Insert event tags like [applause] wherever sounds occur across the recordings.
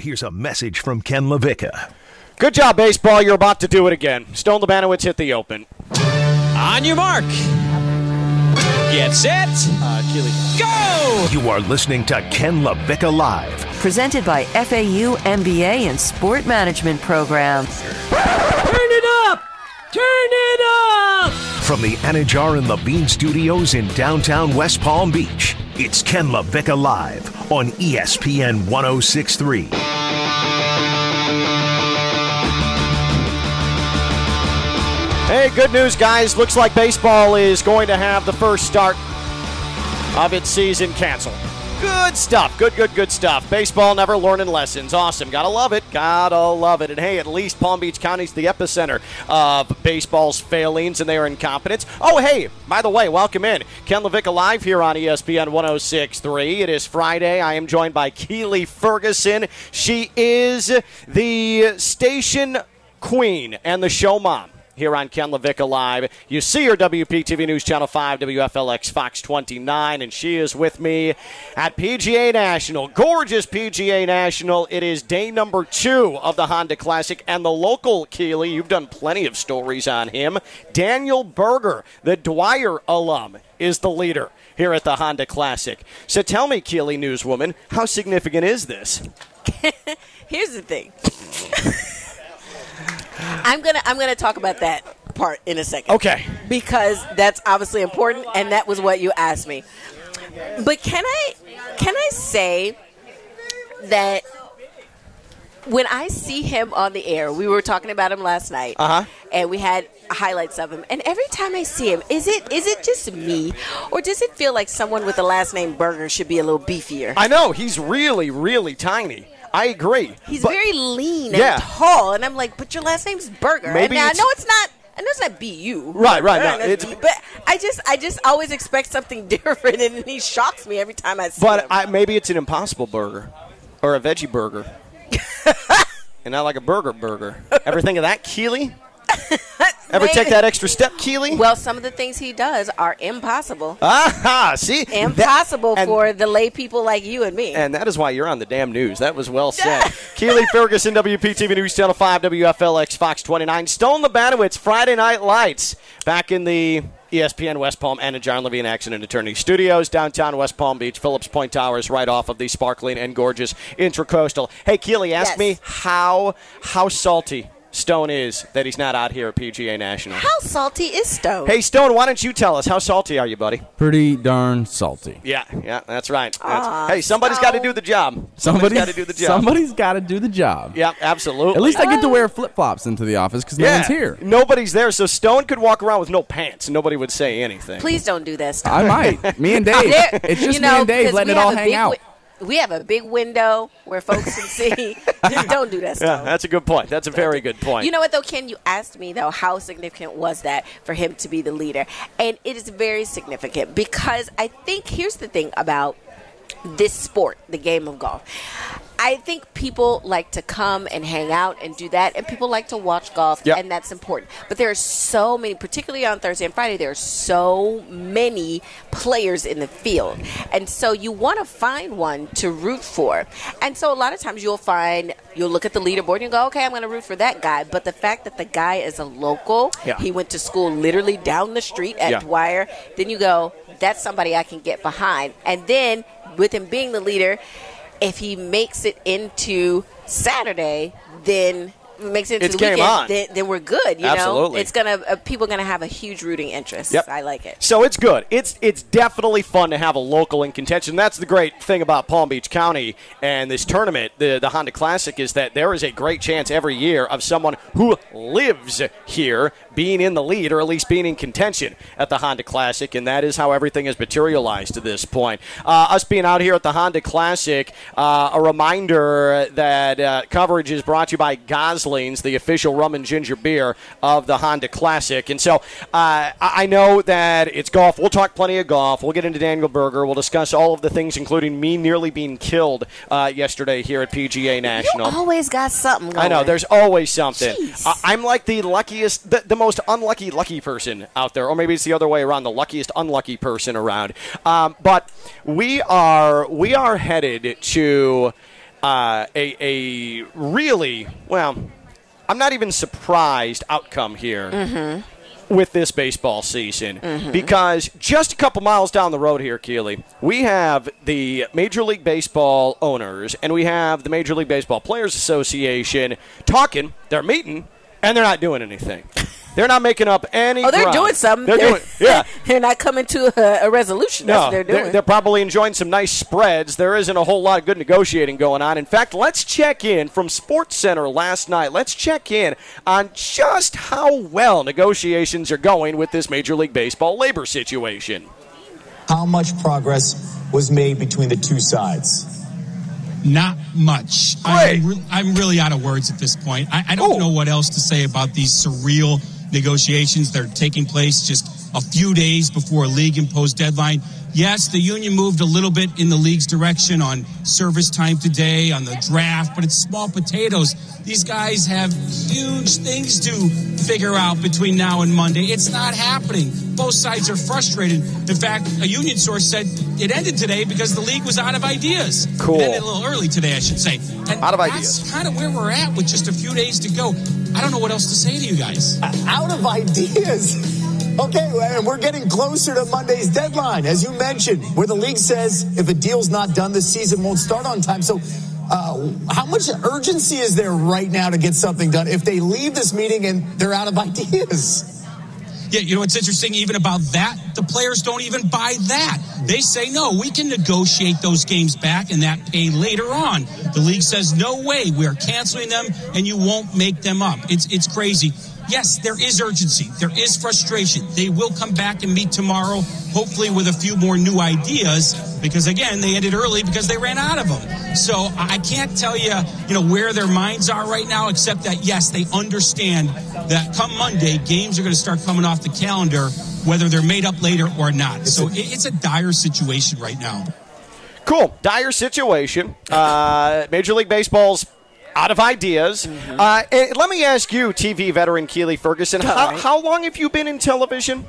Here's a message from Ken LaVicka. Good job, baseball. You're about to do it again. Stone Labanowitz hit the open. On your mark. Get set. Uh, Keely. Go! You are listening to Ken LaVicka Live. Presented by FAU MBA and Sport Management Program. Turn it up! Turn it up! From the Anajar and Levine Studios in downtown West Palm Beach, it's Ken LaVicka Live on ESPN 1063. Hey, good news, guys. Looks like baseball is going to have the first start of its season canceled. Good stuff. Good, good, good stuff. Baseball never learning lessons. Awesome. Gotta love it. Gotta love it. And hey, at least Palm Beach County's the epicenter of baseball's failings and their incompetence. Oh, hey, by the way, welcome in. Ken LaVicka live here on ESPN 1063. It is Friday. I am joined by Keely Ferguson. She is the station queen and the show mom here on Ken LaVicka Live. You see her WPTV News Channel 5, WFLX Fox 29, and she is with me at PGA National. Gorgeous PGA National. It is day number two of the Honda Classic, and the local Keely, you've done plenty of stories on him. Daniel Berger, the Dwyer alum, is the leader here at the Honda Classic. So tell me, Keely Newswoman, how significant is this? [laughs] Here's the thing. [laughs] I'm gonna I'm gonna talk about that part in a second. Okay. Because that's obviously important, and that was what you asked me. But can I can I say that when I see him on the air, we were talking about him last night, Uh-huh. and we had highlights of him. And every time I see him, is it is it just me, or does it feel like someone with the last name Burger should be a little beefier? I know, he's really, really tiny. I agree. He's But- very lean Yeah. and tall, and I'm like, but your last name's Burger. Maybe and I it's- know it's not. I know it's not BU. Right, right, no, it's B- but I just, I just always expect something [laughs] different, and he shocks me every time I see But him. I, maybe it's an impossible burger or a veggie burger. [laughs] and not like a burger burger. Ever think of that, Keely? [laughs] Ever take that extra step, Keely? well, some of the things he does are impossible. Aha! See? Impossible and- for the lay people like you and me. And that is why you're on the damn news. That was well said. [laughs] Keely Ferguson, WPTV News Channel 5, WFLX Fox 29. Stone Labanowitz, Friday Night Lights. Back in the ESPN West Palm and John Levine Action and Eternity Studios, downtown West Palm Beach, Phillips Point Towers, right off of the sparkling and gorgeous Intracoastal. Hey, Keely, ask Yes. me how how salty Stone is that he's not out here at PGA National. How salty is Stone? Hey, Stone, why don't you tell us how salty are you, buddy? pretty darn salty. Yeah, yeah, that's right. That's- Aw, hey, somebody's got to do the job. Somebody's Somebody got to do the job. Somebody's got to do the job. Yeah, absolutely. At least I get to wear flip flops into the office because no yeah, one's here. Nobody's there, so Stone could walk around with no pants and nobody would say anything. Please don't do this. I might. Me and [laughs] Dave. There- It's just you know, me and Dave 'cause letting we it all a hang big out. wi- we have a big window where folks can see. [laughs] Don't do that Yeah, that's a good point. That's a very good point. You know what though, Ken? You asked me though, how significant was that for him to be the leader? And it is very significant because I think here's the thing about this sport, the game of golf. I think people like to come and hang out and do that, and people like to watch golf, Yep. and that's important. But there are so many, particularly on Thursday and Friday, there are so many players in the field. And so you want to find one to root for. And so a lot of times you'll find, you'll look at the leaderboard and you go, okay, I'm going to root for that guy. But the fact that the guy is a local, Yeah. he went to school literally down the street at Yeah. Dwyer, then you go, that's somebody I can get behind. And then with him being the leader, if he makes it into Saturday, then makes it It's the game weekend, on. Then, then we're good. You Absolutely. know, it's gonna uh, people are gonna have a huge rooting interest. Yep. I like it. So it's good. It's it's definitely fun to have a local in contention. That's the great thing about Palm Beach County and this tournament, the the Honda Classic, is that there is a great chance every year of someone who lives here being in the lead or at least being in contention at the Honda Classic, and that is how everything has materialized to this point. Uh, us being out here at the Honda Classic, uh, a reminder that uh, coverage is brought to you by The official rum and ginger beer of the Honda Classic. And so uh, I I know that it's golf. We'll talk plenty of golf. We'll get into Daniel Berger. We'll discuss all of the things, including me nearly being killed uh, yesterday here at PGA National. You always got something going. I know. There's always something. I'm like the luckiest, the, the most unlucky lucky person out there, or maybe it's the other way around, the luckiest unlucky person around. Um, but we are we are headed to uh, a a really well. I'm not even surprised outcome here with this baseball season mm-hmm. because just a couple miles down the road here, Keely, we have the Major League Baseball owners and we have the Major League Baseball Players Association talking. They're meeting and they're not doing anything. [laughs] They're not making up any. Oh, they're ground. doing something. They're doing, [laughs] yeah. they're not coming to a, a resolution. That's No, what they're doing. they're probably enjoying some nice spreads. There isn't a whole lot of good negotiating going on. In fact, let's check in from Sports Center last night. Let's check in on just how well negotiations are going with this Major League Baseball labor situation. How much progress was made between the two sides? Not much. Great. I'm, re- I'm really out of words at this point. I, I don't Oh. know what else to say about these surreal negotiations that are taking place just a few days before a league imposed deadline. Yes, the union moved a little bit in the league's direction on service time today, on the draft, but it's small potatoes. These guys have huge things to figure out between now and Monday. It's not happening. Both sides are frustrated. In fact, a union source said it ended today because the league was out of ideas. Cool. It ended a little early today, I should say. And Out of that's ideas. That's kind of where we're at with just a few days to go. I don't know what else to say to you guys. Out of ideas. Okay, and we're getting closer to Monday's deadline, as you mentioned, where the league says if a deal's not done, the season won't start on time. So, uh, how much urgency is there right now to get something done if they leave this meeting and they're out of [laughs] ideas? Yeah, you know what's interesting even about that? The players don't even buy that. They say, no, we can negotiate those games back and that pay later on. The league says, no way, we're canceling them and you won't make them up. It's, it's crazy. Yes, there is urgency. There is frustration. They will come back and meet tomorrow, hopefully with a few more new ideas, because again, they ended early because they ran out of them. So I can't tell you, you know, where their minds are right now, except that yes, they understand that come Monday, games are going to start coming off the calendar, whether they're made up later or not. So it's a dire situation right now. Cool. Dire situation. Uh, Major League Baseball's out of ideas. Uh, let me ask you, TV veteran Keely Ferguson, how, right. how long have you been in television?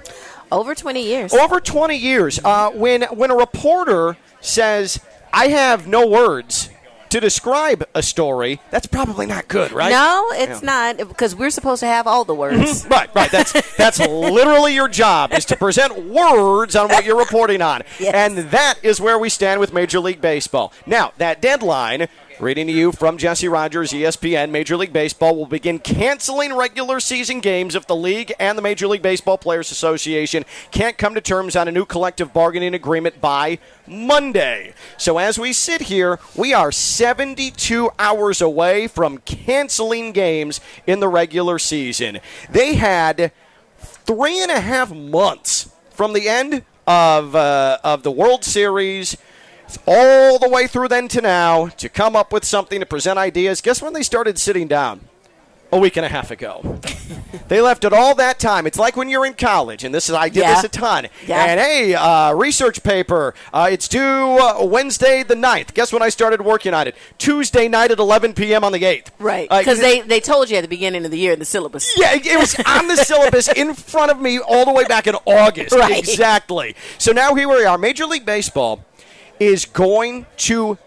Over 20 years. Over 20 years. Uh, when when a reporter says, "I have no words to describe a story," that's probably not good, right? No, it's not because we're supposed to have all the words. Right, right. That's that's literally your job is to present words on what you're reporting on, [laughs] Yes. and that is where we stand with Major League Baseball. Now, that deadline. Reading to you from Jesse Rogers, ESPN, Major League Baseball will begin canceling regular season games if the league and the Major League Baseball Players Association can't come to terms on a new collective bargaining agreement by Monday. So as we sit here, we are 72 hours away from canceling games in the regular season. They had three and a half months from the end of uh, of the World Series all the way through then to now to come up with something to present ideas. Guess when they started sitting down? A week and a half ago. [laughs] they left it all that time. It's like when you're in college, and this is I did Yeah. this a ton. Yeah. And hey, uh, research paper. Uh, it's due uh, Wednesday the 9th. Guess when I started working on it? Tuesday night at 11 p.m. on the 8th. Right. Uh, Because they, they told you at the beginning of the year in the syllabus. yeah, it it was on the syllabus in front of me all the way back in August. [laughs] Right. Exactly. So now here we are. Major League Baseball is going to.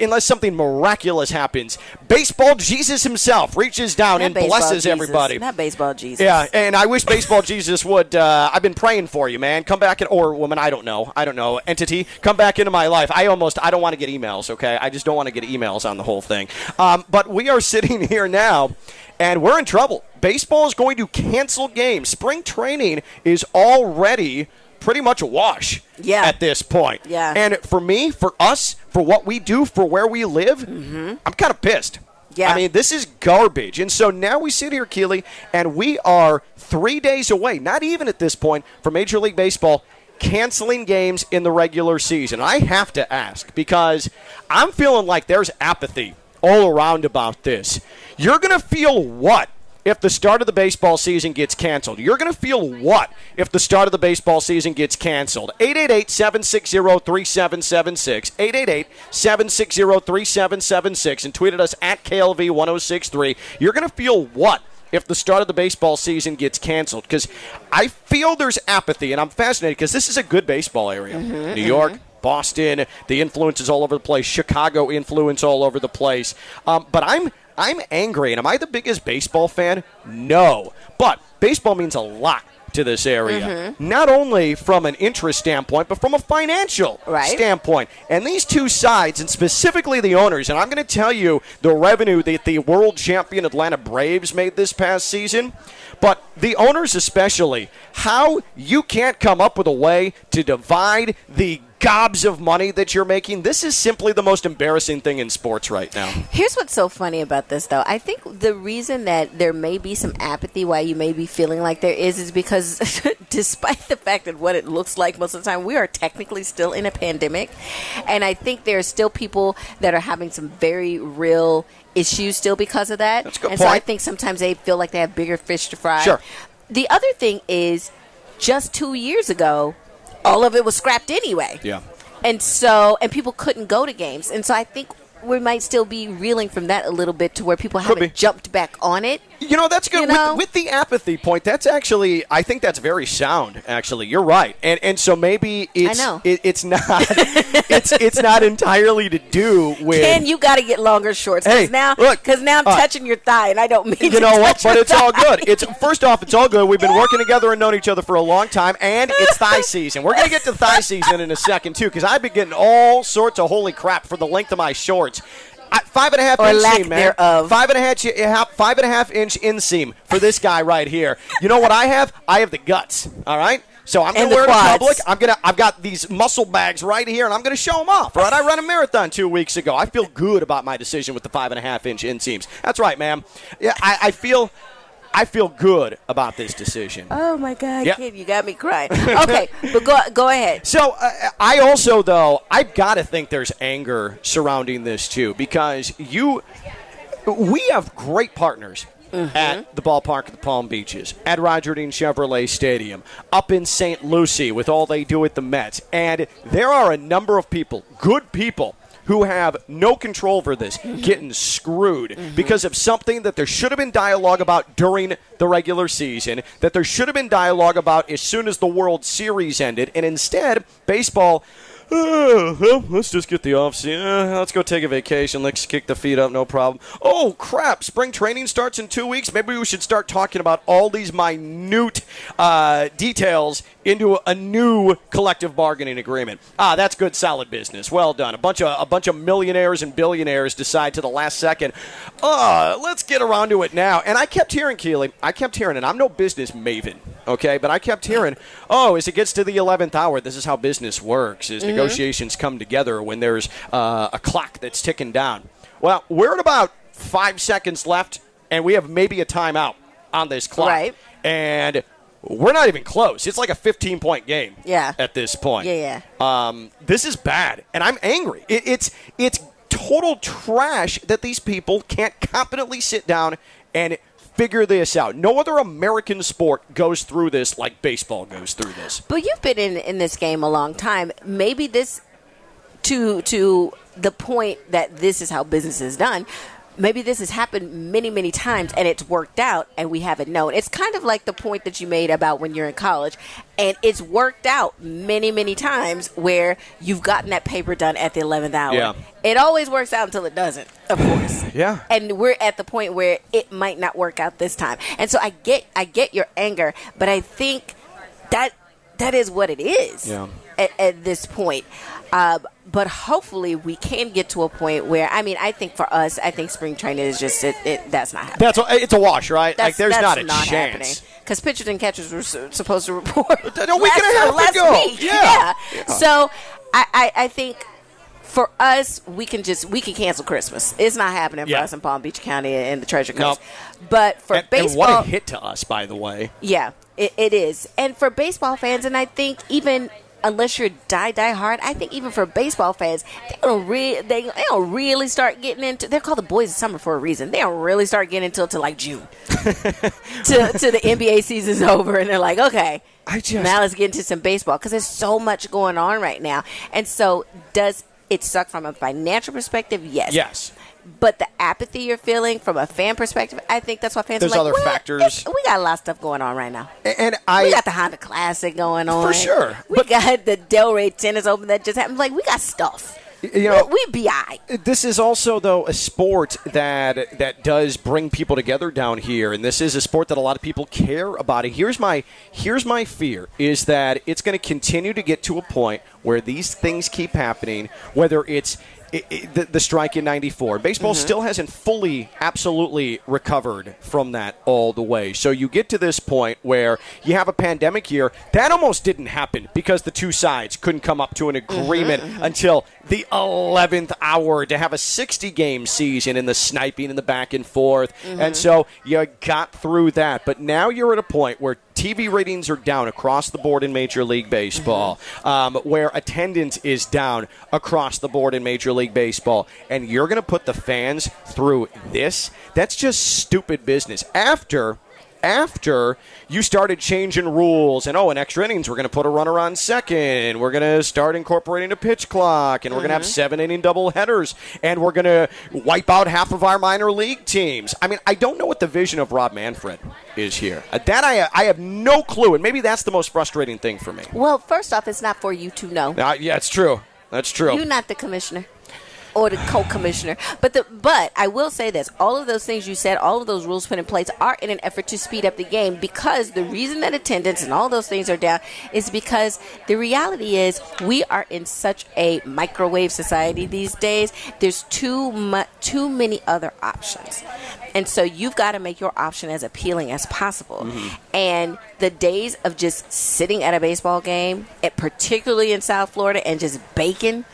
Unless something miraculous happens, baseball Jesus himself reaches down Not and blesses Jesus. everybody. Not baseball Jesus. Yeah, and I wish baseball Jesus would. Uh, I've been praying for you, man. Come back, in, or woman, I don't know, I don't know, entity, come back into my life. I almost, I don't want to get emails. Okay, I just don't want to get emails on the whole thing. Um, but we are [laughs] sitting here now, and we're in trouble. Baseball is going to cancel games. Spring training is already pretty much a wash. Yeah. At this point. Yeah. And for me, for us, for what we do, for where we live, I'm kind of pissed. Mm-hmm. Yeah. I mean, this is garbage. And so now we sit here, Keely, and we are three days away, not even at this point, from Major League Baseball canceling games in the regular season. I have to ask because I'm feeling like there's apathy all around about this. You're going to feel what? If the start of the baseball season gets canceled, you're going to feel what if the start of the baseball season gets canceled? 888 760 3776. 888 760 3776. And tweeted us at KLV 1063. You're going to feel what if the start of the baseball season gets canceled because I feel there's apathy, and I'm fascinated because this is a good baseball area. New York, Boston, the influence is all over the place. Chicago influence all over the place. Um, but I'm I'm angry, and am I the biggest baseball fan? No, but baseball means a lot to this area. Mm-hmm. Not only from an interest standpoint, but from a financial Right. standpoint. And these two sides, and specifically the owners, and I'm going to tell you the revenue that the world champion Atlanta Braves made this past season, but the owners especially, how you can't come up with a way to divide the gobs of money that you're making. This is simply the most embarrassing thing in sports right now. Here's what's so funny about this, though. I think the reason that there may be some apathy, why you may be feeling like there is, is because [laughs] despite the fact that what it looks like most of the time, we are technically still in a pandemic. And I think there are still people that are having some very real issues still because of that. That's a good and so I think sometimes they feel like they have bigger fish to fry. Sure. The other thing is, just two years ago, all of it was scrapped anyway. Yeah. And so, and people couldn't go to games. And so I think we might still be reeling from that a little bit to where people Could haven't be. jumped back on it. You know, that's good. You know? With, with the apathy point, that's actually, I think that's very sound. Actually, you're right, and and so maybe it's. It, it's not [laughs] it's it's not entirely to do with. Ken, you got to get longer shorts. Hey, now, look, because now I'm uh, touching your thigh, and I don't mean you know what? But it's all good. It's first off, it's all good. We've been working together and known each other for a long time, and it's thigh [laughs] season. We're gonna get to thigh season in a second too, because I've been getting all sorts of holy crap for the length of my shorts. Five and a half Or inch lack seam, thereof. Five and a half, five and a half inch inseam for this guy right here. You know what I have? I have the guts. All right. So I'm gonna the wear it in public. I'm gonna. I've got these muscle bags right here, and I'm gonna show them off. Right. I ran a marathon two weeks ago. I feel good about my decision with the five and a half inch inseams. That's right, ma'am. Yeah, I, I feel. I feel good about this decision. Oh my God, Yep. kid, you got me crying. Okay, [laughs] but go go ahead. So uh, I also, though, I've got to think there's anger surrounding this too, because you, we have great partners. At the ballpark at the Palm Beaches, at Roger Dean Chevrolet Stadium, up in St. Lucie with all they do at the Mets. And there are a number of people, good people, who have no control over this, mm-hmm. getting screwed mm-hmm. because of something that there should have been dialogue about during the regular season, that there should have been dialogue about as soon as the World Series ended, and instead, baseball. "Uh, well, let's just get the off season. Uh, let's go take a vacation. Let's kick the feet up, no problem. Oh crap! Spring training starts in two weeks. Maybe we should start talking about all these minute uh, details into a new collective bargaining agreement. Ah, that's good, solid business. Well done. A bunch of a bunch of millionaires and billionaires decide to the last second. Uh, let's get around to it now. And I kept hearing Keely. I kept hearing, and I'm no business maven, okay, but I kept hearing, oh, as it gets to the 11th hour, this is how business works. Is negotiations come together when there's uh, a clock that's ticking down. Well, we're at about five seconds left, and we have maybe a timeout on this clock. Right. And we're not even close. It's like a 15 point game. Yeah. At this point. Yeah, Um, this is bad, and I'm angry. It, it's it's total trash that these people can't competently sit down and figure this out. No other American sport goes through this like baseball goes through this. But you've been in in this game a long time. Maybe this to to the point that this is how business is done. Maybe this has happened many, many times and it's worked out and we haven't known. It's kind of like the point that you made about when you're in college and it's worked out many, many times where you've gotten that paper done at the 11th hour. Yeah. It always works out until it doesn't, of course. [clears throat] Yeah. And we're at the point where it might not work out this time. And so I get I get your anger, but I think that that is what it is Yeah. at, at this point. Uh, but hopefully we can get to a point where I mean I think for us I think spring training is just it, it that's not happening. That's a, it's a wash, right? That's, like there's not a chance. because pitchers and catchers were su- supposed to report [laughs] A week and a half last ago. week. Yeah. Yeah. So I, I, I think for us we can just we can cancel Christmas. It's not happening Yeah. for us in Palm Beach County and the Treasure Nope. Coast. But for And, and baseball, what a hit to us, by the way. yeah, it, it is. And for baseball fans, and I think even unless you're die die hard, I think even for baseball fans, they don't really they, they don't really start getting into. They're called the boys of summer for a reason. They don't really start getting until to like June, [laughs] to to the NBA season's [laughs] over, and they're like, okay. I just- now let's get into some baseball because there's so much going on right now. And so, does it suck from a financial perspective? Yes. Yes. But the apathy you're feeling from a fan perspective, I think that's why fans There's are like, other "Well, factors." We got a lot of stuff going on right now. And I we got the Honda Classic going on. For sure. We got the Delray Tennis Open that just happened. Like, we got stuff. You know, we be I. Uh, this is also though a sport that that does bring people together down here, and this is a sport that a lot of people care about. And here's my here's my fear is that it's going to continue to get to a point where these things keep happening, whether it's i i the, the strike in 94. Baseball Mm-hmm. still hasn't fully, absolutely recovered from that all the way. So you get to this point where you have a pandemic year. That almost didn't happen because the two sides couldn't come up to an mm-hmm, agreement mm-hmm. until the 11th hour to have a 60 game season in the sniping and the back and forth. And mm-hmm. so you got through that. But now you're at a point where TV ratings are down across the board in Major League Baseball, um, where attendance is down across the board in Major League Baseball, and you're going to put the fans through this? That's just stupid business. After. After you started changing rules, and oh, in extra innings, we're going to put a runner on second. We're going to start incorporating a pitch clock, and we're going to have seven inning double headers, and we're going to wipe out half of our minor league teams. I mean, I don't know what the vision of Rob Manfred is here. Uh, That I, I have no clue, and maybe that's the most frustrating thing for me. Well, first off, it's not for you to know. Uh, yeah, it's true. That's true. You're not the commissioner or the co-commissioner. But the but I will say this: all of those things you said, all of those rules put in place, are in an effort to speed up the game. Because the reason that attendance and all those things are down is because the reality is we are in such a microwave society these days. There's too much, too many other options. And so you've got to make your option as appealing as possible. Mm-hmm. And the days of just sitting at a baseball game, particularly in South Florida, and just baking,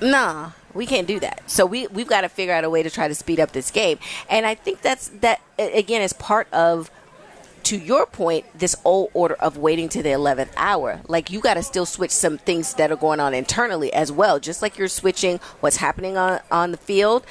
nah, we can't do that. So we we've got to figure out a way to try to speed up this game. And I think that's that again is part of to your point, this old order of waiting to the 11th hour, like you got to still switch some things that are going on internally as well. Just like you're switching what's happening on, on the field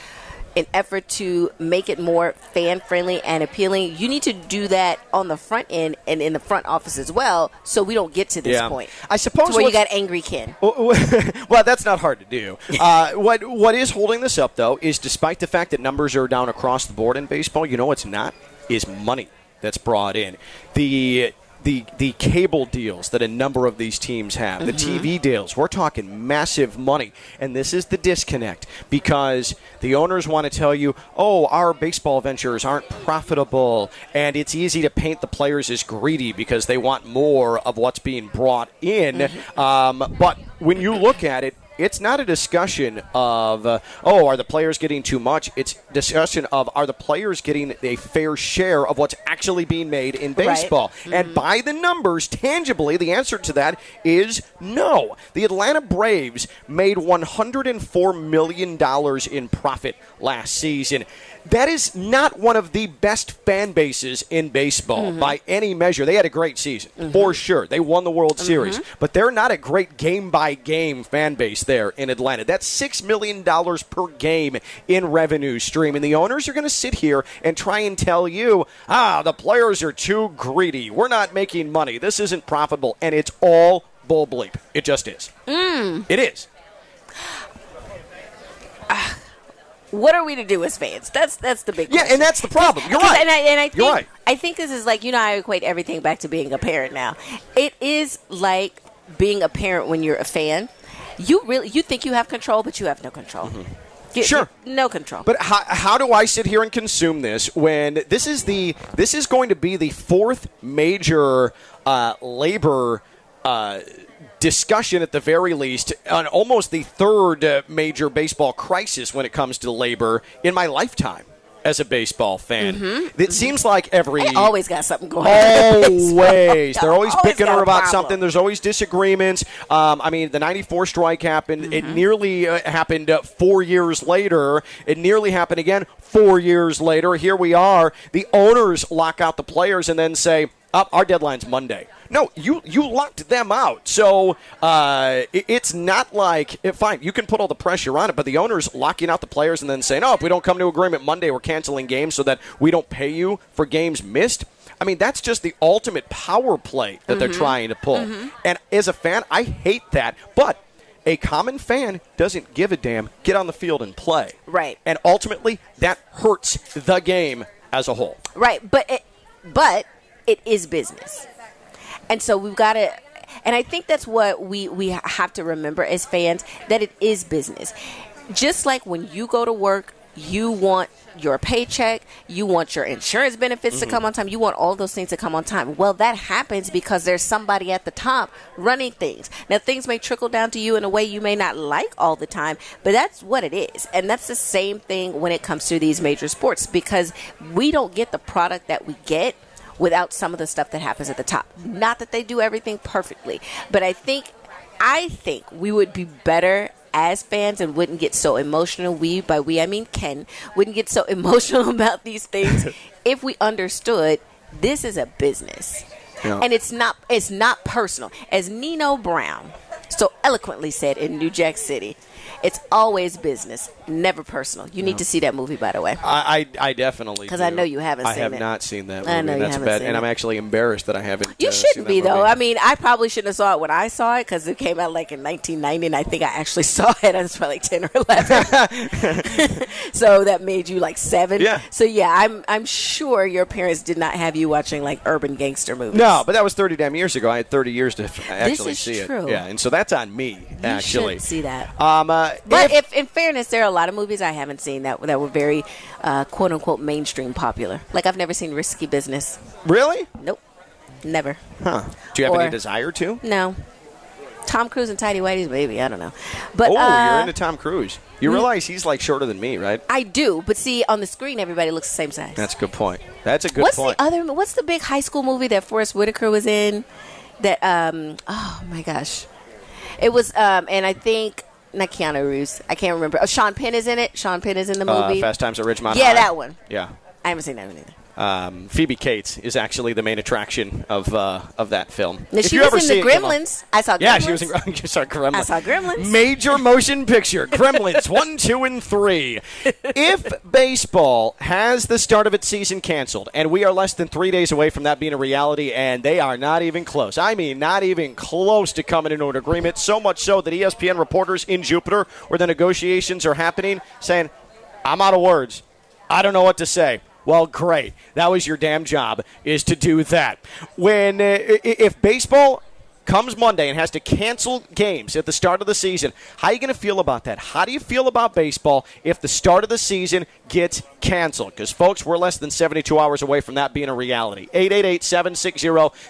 in effort to make it more fan friendly and appealing, you need to do that on the front end and in the front office as well so we don't get to this Yeah. point. I suppose to where you got angry Ken. [laughs] well, that's not hard to do. [laughs] Uh, what what is holding this up though is despite the fact that numbers are down across the board in baseball, you know what's not is money that's brought in. The the the cable deals that a number of these teams have, the TV deals, we're talking massive money, and this is the disconnect because the owners want to tell you, "Oh, our baseball ventures aren't profitable," and it's easy to paint the players as greedy because they want more of what's being brought in. Um, but when you look at it, it's not a discussion of uh, oh are the players getting too much? It's discussion of are the players getting a fair share of what's actually being made in Right. baseball? And by the numbers tangibly the answer to that is no. The atlanta braves made 104 million dollars in profit last season that is not one of the best fan bases in baseball mm-hmm. by any measure. They had a great season, mm-hmm. for sure. They won the World Series, mm-hmm. but they're not a great game by game fan base there in Atlanta. That's $6 million per game in revenue stream. And the owners are going to sit here and try and tell you, ah, the players are too greedy. We're not making money. This isn't profitable. And it's all bull bleep. It just is. Mm. It is. Ah, what are we to do as fans? That's that's the big Yeah, question. and that's the problem. You're right. And I, and I think You're right. I think this is like you know I equate everything back to being a parent now. It is like being a parent when you're a fan. You really you think you have control, but you have no control. Mm-hmm. Sure. you- no control. But how, how do I sit here and consume this when this is the this is going to be the fourth major uh, labor uh, discussion at the very least, on almost the third uh, major baseball crisis when it comes to labor in my lifetime as a baseball fan. It seems like every they always got something going on. Always. They're always, picking got her about something. There's always disagreements. Um, I mean, the 94 strike happened. It nearly uh, happened uh, four years later. It nearly happened again four years later. Here we are. The owners lock out the players and then say, up, our deadline's Monday. No, you you locked them out. So uh, it- it's not like eh, fine. You can put all the pressure on it, but the owners locking out the players and then saying, "Oh, if we don't come to agreement Monday, we're canceling games so that we don't pay you for games missed." I mean, that's just the ultimate power play that they're trying to pull. And as a fan, I hate that. But a common fan doesn't give a damn. Get on the field and play. Right. And ultimately, that hurts the game as a whole. Right, but it, but it is business, and so we've got to. And I think that's what we we have to remember as fans that it is business. Just like when you go to work, you want your paycheck, you want your insurance benefits to mm-hmm. come on time, you want all those things to come on time. Well, that happens because there's somebody at the top running things. Now, things may trickle down to you in a way you may not like all the time, but that's what it is. And that's the same thing when it comes to these major sports because we don't get the product that we get without some of the stuff that happens at the top. Not that they do everything perfectly, but I think I think we would be better as fans and wouldn't get so emotional. We, by we, I mean Ken, wouldn't get so [laughs] emotional about these things [laughs] if we understood this is a business. Yeah. And it's not it's not personal. As Nino Brown so eloquently said in New Jack City, it's always business, never personal. You need to see that movie, by the way. I, I, I definitely 'Cause I know you haven't I have it. not seen that movie. I know you That's haven't bad, seen and it. I'm actually embarrassed that I haven't. You uh, shouldn't be though. I mean, I probably shouldn't have saw it when I saw it because it came out like in 1990, and I think I actually [laughs] saw it. I was probably like 10 or 11. [laughs] so that made you like seven. Yeah. So yeah, I'm I'm sure your parents did not have you watching like urban gangster movies. No, but that was 30 damn years ago. I had 30 years to actually see true. it. Yeah, and so that's on me, you actually. see that. Um, uh, But if- if, in fairness, there are a lot of movies I haven't seen that that were very uh, quote unquote mainstream popular. Like I've never seen Risky Business. really? Nope, never. Huh. Do you have Or- any desire to? No. Tom Cruise and Tidy Whitey's baby. I don't know, but oh, uh, you're into Tom Cruise. You realize he's like shorter than me, right? I do, but see, on the screen, everybody looks the same size. That's a good point. That's a good what's point. What's the other? What's the big high school movie that Forest Whitaker was in? That um, oh my gosh, it was um, and I think not Keanu Reeves. I can't remember. Oh, Sean Penn is in it. Sean Penn is in the uh, movie. Fast Times at Ridgemont yeah, High. that one. Yeah. I haven't seen that one either. Um, Phoebe Cates is actually the main attraction of uh, of that film. Now, If she you was ever in see the it, come on. Gremlins. I saw. Gremlins. Yeah, she was in you [laughs] saw Gremlins. I saw Gremlins. Major motion picture, [laughs] Gremlins 1, 2, and 3. If baseball has the start of its season canceled, and we are less than three days away from that being a reality, and they are not even close. I mean, not even close to coming into an agreement, so much so that ESPN reporters in Jupiter, where the negotiations are happening, saying, I'm out of words. I don't know what to say. Well, great. That was your damn job, is to do that. When uh, if baseball comes Monday and has to cancel games at the start of the season, how are you going to feel about that? How do you feel about baseball if the start of the season gets canceled? Because, folks, we're less than 72 hours away from that being a reality. 888 760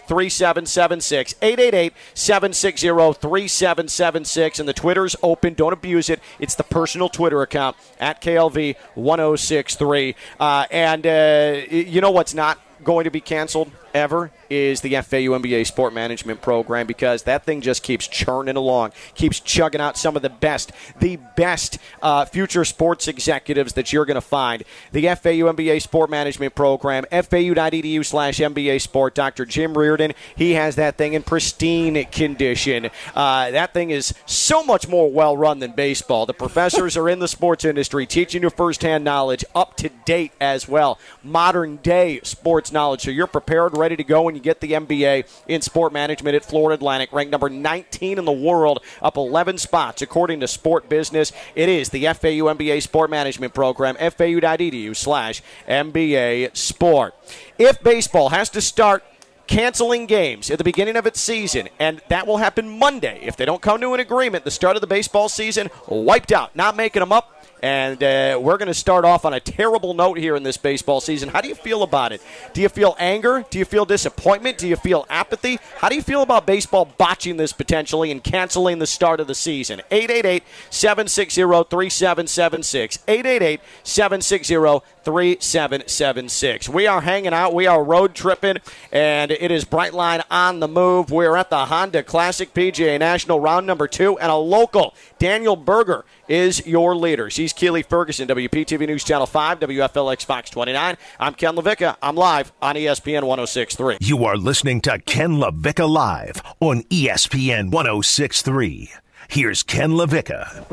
3776. 888 760 3776. And the Twitter's open. Don't abuse it. It's the personal Twitter account at KLV 1063. Uh, and uh, you know what's not going to be canceled ever is the FAU MBA Sport Management Program because that thing just keeps churning along, keeps chugging out some of the best, the best uh, future sports executives that you're going to find. The FAU MBA Sport Management Program, fau.edu slash MBA Sport. Dr. Jim Riordan, he has that thing in pristine condition. Uh, that thing is so much more well run than baseball. The professors are in the sports industry teaching you firsthand knowledge, up to date as well, modern day sports knowledge. So you're prepared, ready to go when you get the MBA in sport management at Florida Atlantic, ranked number 19 in the world, up 11 spots according to Sport Business. It is the FAU MBA Sport Management Program, fau.edu slash MBA Sport. If baseball has to start canceling games at the beginning of its season, and that will happen Monday. If they don't come to an agreement, the start of the baseball season wiped out, not making them up. And uh, we're going to start off on a terrible note here in this baseball season. How do you feel about it? Do you feel anger? Do you feel disappointment? Do you feel apathy? How do you feel about baseball botching this potentially and canceling the start of the season? 888 760 3776. 888 760 3776. We are hanging out. We are road tripping, and it is Brightline on the move. We're at the Honda Classic PGA National round number two, and a local, Daniel Berger, is your leader. She's Keely Ferguson, WPTV News Channel 5, WFLX Fox 29. I'm Ken LaVicka. I'm live on ESPN 1063. You are listening to Ken LaVicka Live on ESPN 1063. Here's Ken LaVicka.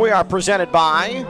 We are presented by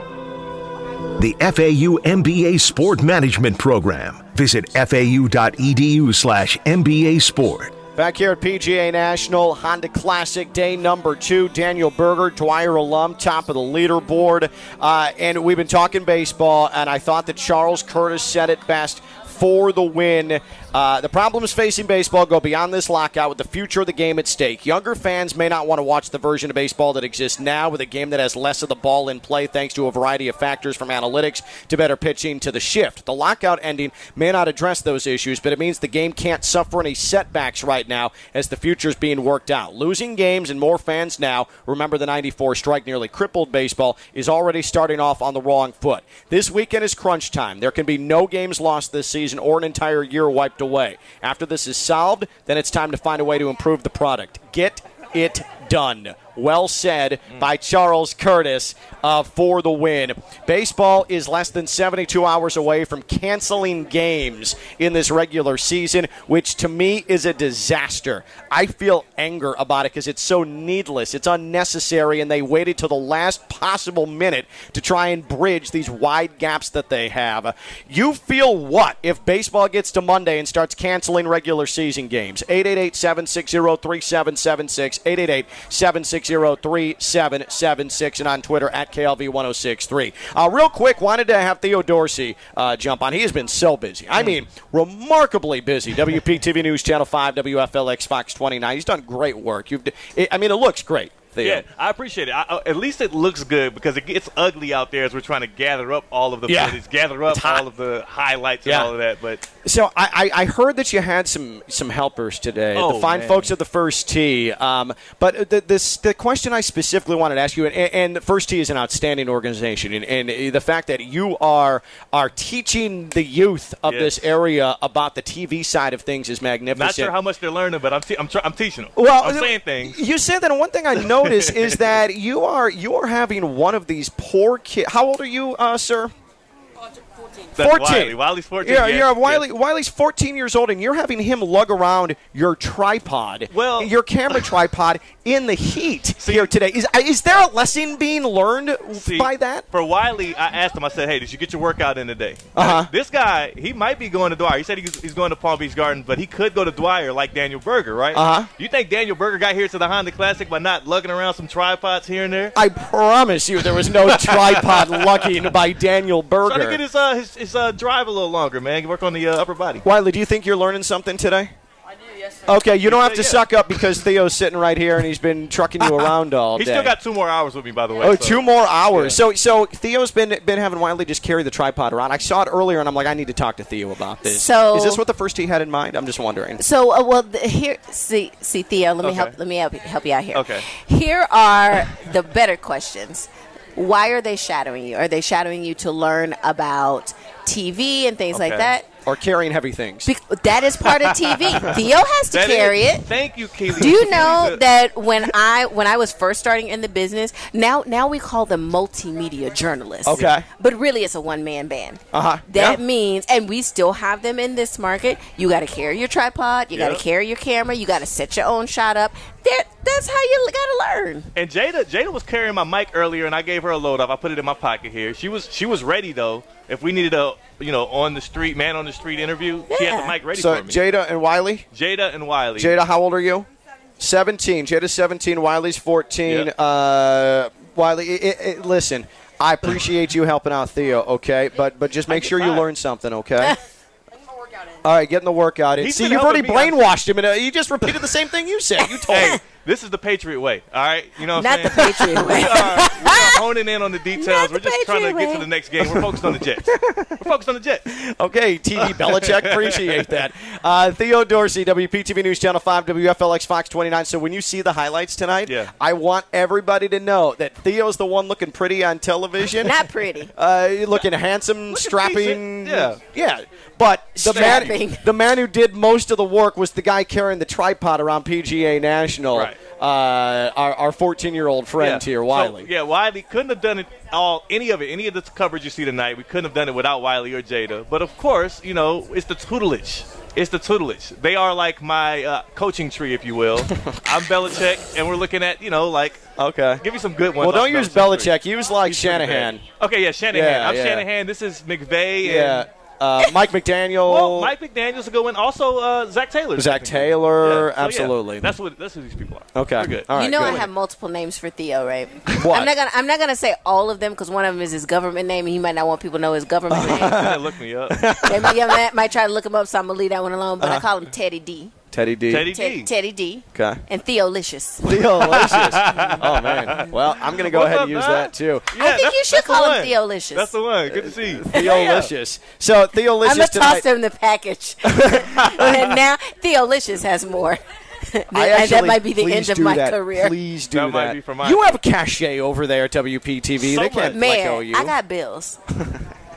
The FAU MBA Sport Management Program. Visit fau.edu slash MBA Sport. Back here at PGA National, Honda Classic Day number two. Daniel Berger, Dwyer alum, top of the leaderboard. Uh, and we've been talking baseball, and I thought that Charles Curtis said it best for the win. Uh, the problems facing baseball go beyond this lockout with the future of the game at stake. Younger fans may not want to watch the version of baseball that exists now with a game that has less of the ball in play thanks to a variety of factors from analytics to better pitching to the shift. The lockout ending may not address those issues, but it means the game can't suffer any setbacks right now as the future is being worked out. Losing games and more fans now, remember the 94 strike nearly crippled baseball, is already starting off on the wrong foot. This weekend is crunch time. There can be no games lost this season or an entire year wiped away. After this is solved, then it's time to find a way to improve the product. Get it done. Well said by Charles Curtis uh, for the win. Baseball is less than 72 hours away from canceling games in this regular season, which to me is a disaster. I feel anger about it because it's so needless, it's unnecessary, and they waited till the last possible minute to try and bridge these wide gaps that they have. You feel what if baseball gets to Monday and starts canceling regular season games? 888 760 3776, 888 760 3776, and on Twitter at KLV1063. Uh, real quick, wanted to have Theo Dorsey uh, jump on. He has been so busy. I mean, remarkably busy. [laughs] WPTV News, Channel 5, WFLX, Fox 29. He's done great work. You've, I mean, it looks great. Theo. Yeah, I appreciate it. I, uh, at least it looks good because it gets ugly out there as we're trying to gather up all of the Yeah. footage, gather up all of the highlights Yeah. and all of that. But So I, I I heard that you had some some helpers today, Oh, the fine man. folks at the First Tee. Um, but the, this the question I specifically wanted to ask you, and, and the First Tee is an outstanding organization, and, and the fact that you are are teaching the youth of Yes. this area about the TV side of things is magnificent. not sure how much they're learning, but I'm te- I'm, tr- I'm teaching them. Well, I'm saying things. You said that, and one thing I [laughs] noticed is that you are you are having one of these poor kids. How old are you, uh, sir? That's 14. Wiley. Wiley's 14. Yeah, yes, you're Wiley. yes. Wiley's 14 years old, and you're having him lug around your tripod, Well- your camera [laughs] tripod, in the heat here today. Is is there a lesson being learned See, by that? For Wiley, I asked him. I said, "Hey, did you get your workout in today?" Uh-huh. This guy, he might be going to Dwyer. He said he's, he's going to Palm Beach Gardens, but he could go to Dwyer like Daniel Berger, right? Uh-huh. You think Daniel Berger got here to the Honda Classic by not lugging around some tripods here and there? I promise you, there was no [laughs] tripod lugging by Daniel Trying to get Berger. his uh, his, his uh, drive a little longer, man. Work on the uh, upper body. Wiley, do you think you're learning something today? I do, yes, sir. Okay, you don't have to Yeah. suck up because Theo's sitting right here and he's been trucking you [laughs] around all He's day. still got two more hours with me, by the way. Oh, so- two more hours. Yeah. So, so Theo's been been having Wiley just carry the tripod around. I saw it earlier, and I'm like, I need to talk to Theo about this. So- is this what the First Tee had in mind? I'm just wondering. So, uh, well, th- here, see, see, Theo, let me Okay. help. Let me help, help you out here. Okay. Here are the better questions. Why are they shadowing you? Are they shadowing you to learn about TV and things like that? Or carrying heavy things. Be- that is part of TV. [laughs] Theo has to That carry is- it. Thank you, Keely. Do you know that when I when I was first starting in the business, now now we call them multimedia journalists. Okay. But really it's a one man band. Uh-huh. That Yeah. means and we still have them in this market. You gotta carry your tripod, you Yep. gotta carry your camera, you gotta set your own shot up. That that's how you gotta learn. And Jada, Jada was carrying my mic earlier, and I gave her a load off. I put it in my pocket here. She was she was ready though. If we needed a you know on the street man on the street interview, she had the mic ready So for me. So Jada and Wiley. Jada and Wiley. Jada, how old are you? 17. Jada's 17. Wiley's 14. Yep. Uh, Wiley, i i i- listen. I appreciate you helping out Theo, okay? But but just make get sure you learn something, okay? [laughs] All right, getting the workout in. He's See, you've already helping me. brainwashed him, and uh, you just repeated the same thing you said. You told Hey, him. This is the Patriot way. All right, you know what Not I'm the saying. Patriot [laughs] we are, we are [laughs] honing in on the details. Not We're the just trying to Patriot get to the next game. We're focused on the Jets. We're focused on the Jets. [laughs] Okay, TV Belichick, appreciate that. Uh, Theo Dorsey, WPTV News Channel 5, WFLX Fox 29. So when you see the highlights tonight, Yeah. I want everybody to know that Theo's the one looking pretty on television. Not pretty. Uh, looking handsome, strapping. decent, yeah. yeah. But the man, the man who did most of the work was the guy carrying the tripod around PGA National. Right. Uh, our, our 14-year-old friend yeah. here, So, Wiley. yeah, Wiley couldn't have done it all, any of it, any of the coverage you see tonight. We couldn't have done it without Wiley or Jada. But of course, you know, it's the tutelage. It's the tutelage. They are like my uh, coaching tree, if you will. [laughs] I'm Belichick, and we're looking at, you know, like, Okay. give me some good ones. Well, don't use Belichick's tree. Belichick. Use like He's Shanahan. Okay, yeah, Shanahan. Yeah, I'm yeah. Shanahan. This is McVay. Yeah. And Uh, Mike McDaniel. Well, Mike McDaniel's a good one. Also, uh, Zac Taylor. Zac Taylor, Yeah, so, yeah, absolutely. that's what that's who these people are. Okay. They're good. All right, you know I good. have multiple names for Theo, right? What? I'm not gonna I'm not gonna say all of them because one of them is his government name, and he might not want people to know his government [laughs] name. Look me up. they might, yeah, might, might try to look him up, so I'm gonna leave that one alone. But I Uh-huh. call him Teddy D. Teddy D. Teddy Ted- D. Teddy D. Okay. And Theolicious. [laughs] Theolicious. oh man. Well, I'm gonna go What's ahead up, and use man? that too. Yeah, I think you should call him one. Theolicious. That's the one. Good to see you. Theolicious. So Theolicious I'm gonna tonight. toss him the package. [laughs] and now Theolicious has more. I and that might be the end of my that. career. Please do That that. might be for mine. you have a cachet over there at WPTV. So they can't much. let go Man, of you. I got bills. [laughs]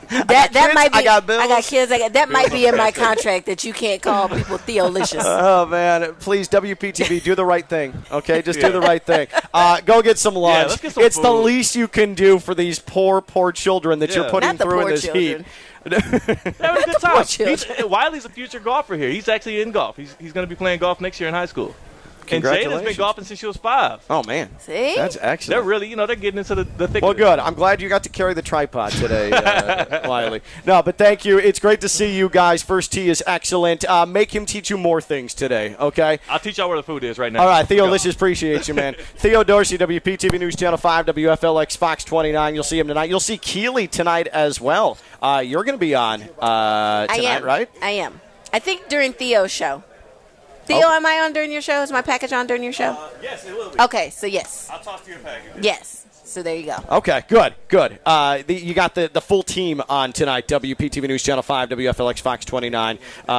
That that kids, might be. I got bills. I got kids. I got, that might be in my [laughs] contract that you can't call people Theolicious. [laughs] Oh man! Please, WPTV, do the right thing. Okay, just do the right thing. Uh, go get some [laughs] lunch. let's get some it's the least you can do for these poor, poor children that you're putting through in this children. heat. Having a good poor time. children. He's, Wiley's a future golfer here. He's actually in golf. He's, he's going to be playing golf next year in high school. And Jada's been golfing since she was five. Oh man, See? that's excellent. They're really, you know, they're getting into the, the thick Well, of it. good. I'm glad you got to carry the tripod today, uh, [laughs] Wiley. No, but thank you. It's great to see you guys. First Tee is excellent. Uh, make him teach you more things today, okay? I'll teach y'all where the food is right now. All right, Theo Go. Licious, appreciate you, man. [laughs] Theo Dorsey, WPTV News Channel 5, WFLX Fox 29. You'll see him tonight. You'll see Keely tonight as well. Uh, you're going to be on uh, tonight, I am. right? I am. I think during Theo's show. Theo, Oh. am I on during your show? Is my package on during your show? Uh, Yes, it will be. Okay, so yes. I'll toss to your package. Yes. So there you go. Okay, good, good. Uh, the, you got the, the full team on tonight, WPTV News Channel 5, WFLX Fox 29. Uh,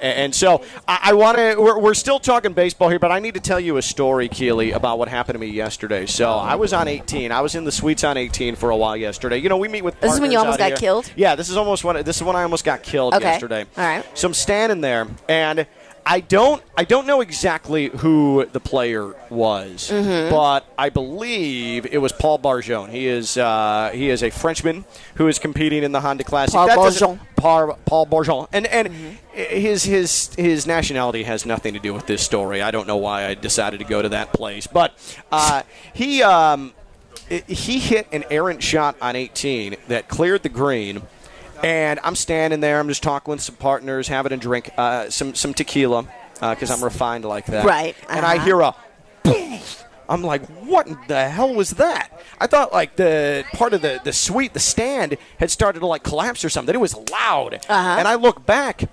and, and so I, I want to, we're, we're still talking baseball here, but I need to tell you a story, Keely, about what happened to me yesterday. So I was on 18. I was in the suites on 18 for a while yesterday. You know, we meet with This is when you partners almost got here. killed? Yeah, this is almost when, this is when I almost got killed Okay. yesterday. All right. So I'm standing there, and I don't I don't know exactly who the player was, Mm-hmm. but I believe it was Paul Barjon. He is uh, he is a Frenchman who is competing in the Honda Classic. Paul That Barjon. Paul, Paul Barjon, and and Mm-hmm. his his his nationality has nothing to do with this story. I don't know why I decided to go to that place, but uh, he. Um, he hit an errant shot on 18 that cleared the green, and I'm standing there. I'm just talking with some partners, having a drink, uh, some some tequila, because I'm refined like that. Right, And I uh-huh. hear a. [laughs] I'm like, what in the hell was that? I thought like the part of the the suite, the stand, had started to like collapse or something. It was loud, Uh-huh. and I look back.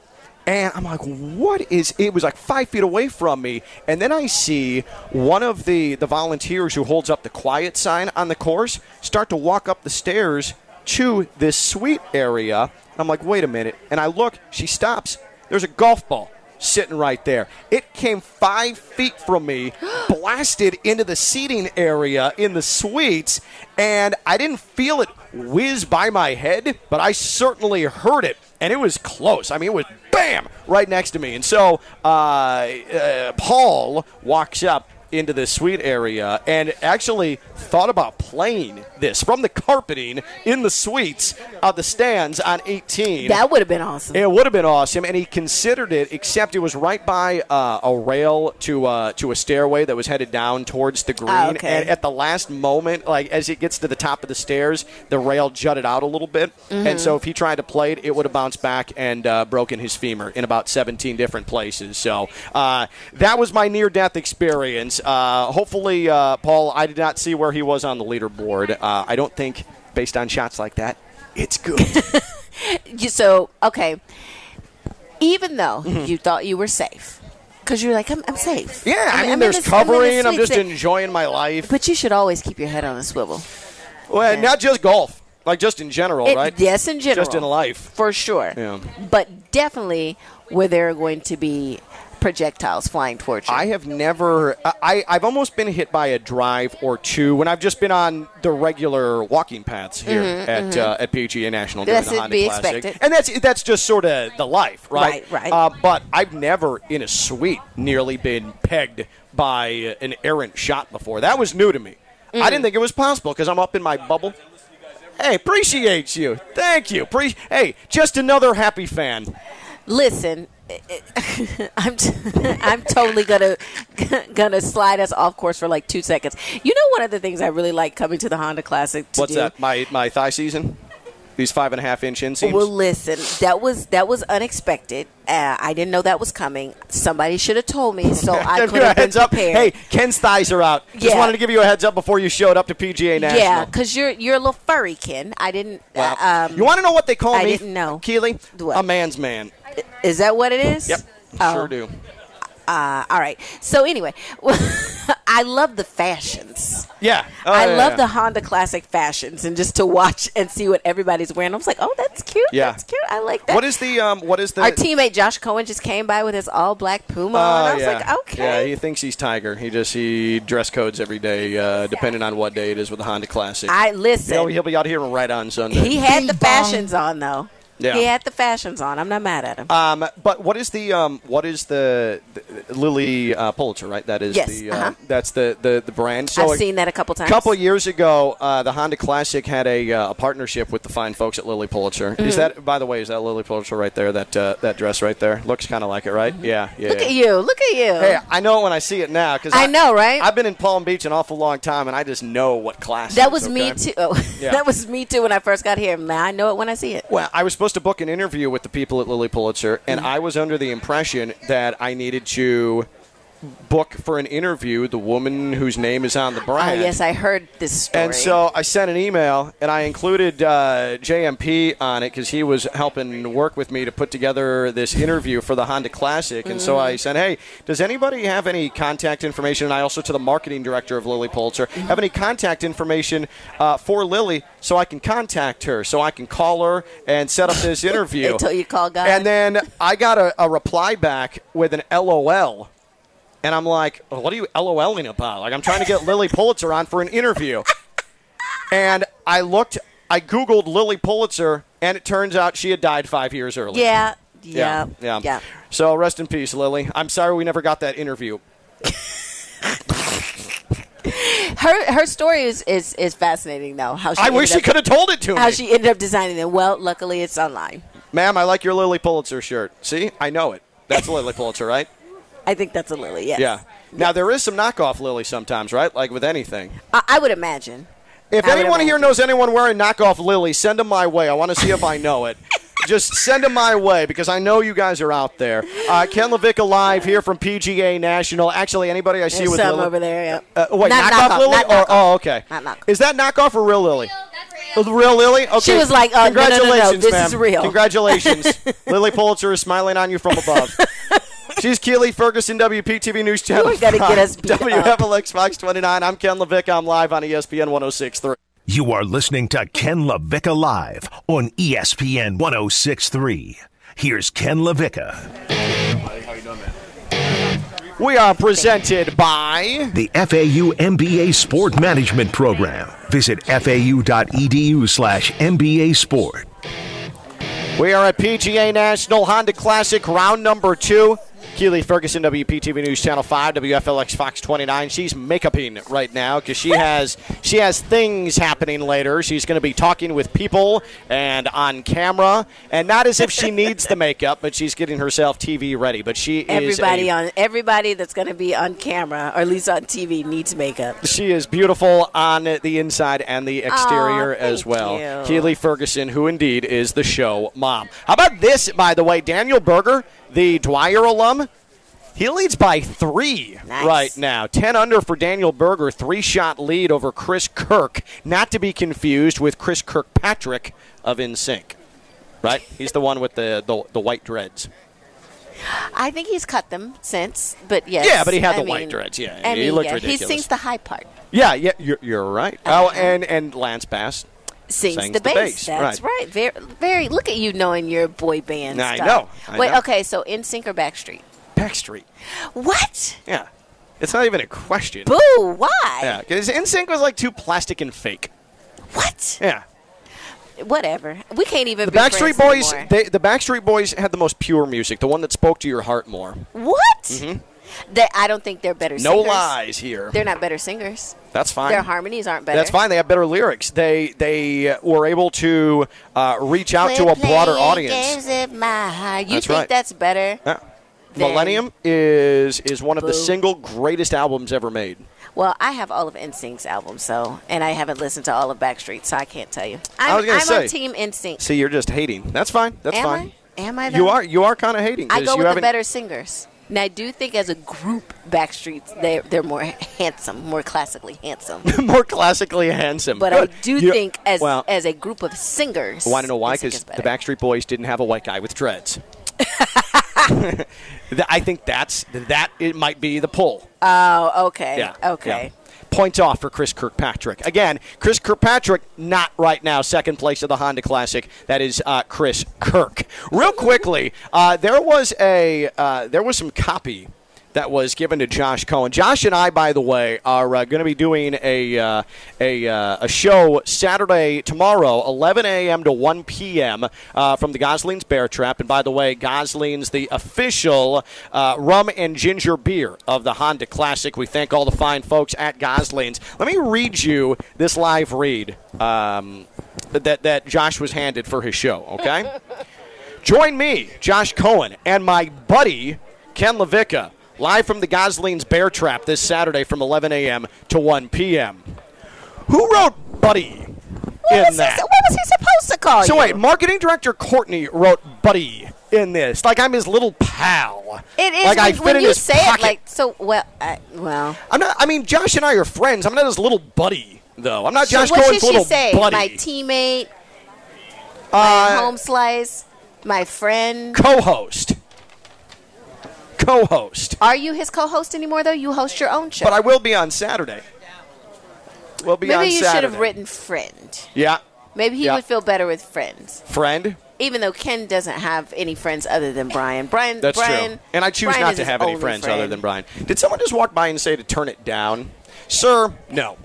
And I'm like, what is? It was like five feet away from me, and then I see one of the the volunteers who holds up the quiet sign on the course start to walk up the stairs to this suite area. And I'm like, wait a minute, and I look. She stops. There's a golf ball sitting right there. It came five feet from me, [gasps] blasted into the seating area in the suites, and I didn't feel it whiz by my head, but I certainly heard it, and it was close. I mean, it was bam right next to me. And so uh, uh, Paul walks up into the suite area and actually thought about playing this from the carpeting in the suites of the stands on 18. That would have been awesome. It would have been awesome, and he considered it. Except it was right by uh, a rail to uh, to a stairway that was headed down towards the green. Ah, okay. And at the last moment, like as it gets to the top of the stairs, the rail jutted out a little bit, Mm-hmm. and so if he tried to play it, it would have bounced back and uh, broken his femur in about 17 different places. So uh, that was my near-death experience. Uh, hopefully, uh, Paul, I did not see where he was on the leaderboard. Uh, I don't think, based on shots like that, it's good. [laughs] So okay, even though you thought you were safe, because you're like, I'm, I'm safe. Mm-hmm. Yeah, I mean, I'm there's this- I'm covering. I'm just state. enjoying my life. But you should always keep your head on a swivel. Well, not just golf, like just in general, It- right? Yes, in general. Just in life. For sure. Yeah. But definitely where there are going to be projectiles flying towards you. I have never. I, I've almost been hit by a drive or two when I've just been on the regular walking paths here at uh, at PGA National during Mm-hmm, That's the Honda be Classic, expected. and that's that's just sort of the life, right? Right, right. Uh, but I've never in a suite nearly been pegged by an errant shot before. That was new to me. I Mm. didn't think it was possible because I'm up in my bubble. Hey, appreciate you. Thank you. Pre- hey, just another happy fan. Listen, [laughs] I'm t- [laughs] I'm totally gonna [laughs] gonna slide us off course for like two seconds. You know, one of the things I really like coming to the Honda Classic. To What's do? that? My my thigh season? These five and a half inch inseams. Well, listen, that was that was unexpected. Uh, I didn't know that was coming. Somebody should have told me, so I could have been heads up. prepared. Hey, Ken's thighs are out. Just Yeah. wanted to give you a heads up before you showed up to PGA National. yeah, because you're you're a little furry, Ken. I didn't. Wow. Uh, um, you want to know what they call I me? didn't know. Keely? What? A man's man. Is that what it is? Yep. Oh. Sure do. Uh, all right. So anyway, [laughs] I love the fashions. Yeah. Oh, I yeah, love yeah. the Honda Classic fashions, and just to watch and see what everybody's wearing. I was like, oh, that's cute. Yeah. That's cute. I like that. What is the um? What is the? Our teammate Josh Cohen just came by with his all black Puma on. I Oh, was yeah. like, okay. Yeah, he thinks he's Tiger. He just he dress codes every day, uh, depending on what day it is with the Honda Classic. I listen. He'll, he'll be out here right on Sunday. He had the fashions on though. Yeah. He had the fashions on. I'm not mad at him. Um, but what is the um, what is the, the Lilly uh, Pulitzer? Right, that is Yes, the uh, uh-huh. that's the, the the brand. So I've a seen that a couple times. A couple years ago, uh, the Honda Classic had a, uh, a partnership with the fine folks at Lilly Pulitzer. Is Mhm. that, by the way, is that Lilly Pulitzer right there? That uh, that dress right there looks kind of like it, right? Yeah, yeah. Mm-hmm. Look yeah. at you. Look at you. Hey, I know it when I see it now because I know, right? I've been in Palm Beach an awful long time, and I just know what class. that was me too. Oh, [laughs] Yeah. that was me too when I first got here. Man, I know it when I see it. Well, I was supposed to book an interview with the people at Lilly Pulitzer, and Mm-hmm. I was under the impression that I needed to book for an interview the woman whose name is on the brand. Oh yes, I heard this story. And so I sent an email, and I included uh, JMP on it because he was helping work with me to put together this interview for the Honda Classic. And so I said, "Hey, does anybody have any contact information?" And I also to the marketing director of Lilly Pulitzer have any contact information uh, for Lilly so I can contact her, so I can call her and set up this [laughs] interview. Until you call God. And then I got a, a reply back with an LOL. And I'm like, what are you LOLing about? Like, I'm trying to get Lilly Pulitzer on for an interview. and I looked, I Googled Lilly Pulitzer, and it turns out she had died five years earlier. yeah, yeah, yeah. yeah. So rest in peace, Lilly. I'm sorry we never got that interview. [laughs] Her her story is, is, is fascinating though. How she I wish she could have told it to How me. How she ended up designing it. Well, luckily it's online. Ma'am, I like your Lilly Pulitzer shirt. See, I know it. That's Lilly Pulitzer, right? I think that's a Lilly. Yes. Yeah. Now there is some knockoff Lilly sometimes, right? Like with anything. I, I would imagine. If I would anyone here knows anyone wearing knockoff Lilly, send them my way. I want to see if I know it. [laughs] Just send them my way because I know you guys are out there. Uh, Ken LaVicka live here from PGA National. Actually, anybody I see There's with some Lilly. over there. Yeah. Uh, wait, Not knockoff, knockoff, Lilly? not or, knockoff. oh, okay. Not knockoff. Is that knockoff or real Lilly? Real, real Lilly? Okay. She was like, uh, no, no, no, no, Congratulations, this ma'am. is real. Congratulations. [laughs] Lilly Pulitzer is smiling on you from above. [laughs] She's Keely Ferguson, WPTV News Channel. You gotta get 5, us beat up. WFLX Fox 29. I'm Ken LaVicka. I'm live on ESPN 1063. You are listening to Ken LaVicka Live on ESPN 1063. Here's Ken LaVicka. We are presented by The FAU MBA Sport Management Program. Visit fau.edu slash MBA Sport. We are at PGA National Honda Classic round number two. Keely Ferguson, WPTV News Channel 5, WFLX Fox 29. She's makeuping right now because she has she has things happening later. She's going to be talking with people and on camera, and not as if she [laughs] needs the makeup, but she's getting herself TV ready. But she is Everybody a- on everybody that's going to be on camera or at least on TV needs makeup. She is beautiful on the inside and the exterior Aw, as well. you. Keely Ferguson, who indeed is the show mom. How about this, by the way? Daniel Berger, the Dwyer alum, he leads by three Nice. right now. 10 under for Daniel Berger, three shot lead over Chris Kirk. Not to be confused with Chris Kirkpatrick of NSYNC. Right? He's the one with the, the, the white dreads. I think he's cut them since, but yes. Yeah, but he had I the white mean- dreads, yeah. I He mean, looked yeah, ridiculous. He sings the high part. Yeah, yeah, you're, you're right. Oh, uh-huh. and, and Lance Bass Sings, Sings the, the bass. bass, That's right. right. Very, very. Look at you knowing your boy band I stuff. know, I Wait, know. okay. So NSYNC or Backstreet? Backstreet. What? Yeah. It's not even a question. Boo! Why? Yeah, because NSYNC was like too plastic and fake. What? Yeah. Whatever. We can't even. The be Backstreet Boys, they, the Backstreet Boys had the most pure music, the one that spoke to your heart more. What? Mhm. They, I don't think they're better. No singers. lies here. They're not better singers. That's fine. Their harmonies aren't better. That's fine. They have better lyrics. They they were able to uh, reach out to a broader audience. Games at my heart. You That's think right. that's better? Yeah. Millennium is is one of the single greatest albums ever made. Well, I have all of NSYNC's albums, so and I haven't listened to all of Backstreet, so I can't tell you. I'm, I was gonna I'm say. on Team NSYNC. See, you're just hating. That's fine. That's Am fine. I? Am I? You are. You are kind of hating. I go you with the better singers. Now I do think as a group, Backstreets they're they're more handsome, more classically handsome. [laughs] more classically handsome. But Good. I do You- think as well, as a group of singers, I Want to know why? Because the. Backstreet Boys didn't have a white guy with dreads. [laughs] I think that's that. It might be the pull. Oh, okay, Yeah. okay. yeah. Points off for Chris Kirkpatrick. Again, Chris Kirkpatrick not right now. Second place of the Honda Classic. That is uh, Chris Kirk. Real quickly, uh, there was a uh, there was some copy that was given to Josh Cohen. Josh and I, by the way, are uh, going to be doing a uh, a, uh, a show Saturday tomorrow, 11 a.m. to 1 p.m. Uh, from the Gosling's Bear Trap. And by the way, Gosling's the official uh, rum and ginger beer of the Honda Classic. We thank all the fine folks at Gosling's. Let me read you this live read um, that that Josh was handed for his show. Okay. [laughs] Join me, Josh Cohen, and my buddy Ken LaVicka, live from the Gosling's Bear Trap this Saturday from 11 a.m. to 1 p.m. Who wrote Buddy What in was, he, that? what was he supposed to call So you? So wait, marketing director Courtney wrote Buddy in this, like I'm his little pal. it is like I when, fit when in you his say pocket. it like so. Well, I, well. I'm not. I mean, Josh and I are friends. I'm not his little buddy, though. I'm not So Josh what Cohen's little say? buddy. My teammate, Uh, my home slice, my friend. co-host. Co-host. Are you his co-host anymore? Though you host your own show. But I will be on Saturday. We'll be on Maybe you should have written friend. Yeah. Maybe he Yeah. would feel better with friends. Friend. Even though Ken doesn't have any friends other than Brian. Brian. That's Brian, true. And I choose Brian not to have any friends friend. other than Brian. Did someone just walk by and say to turn it down? Sir, no.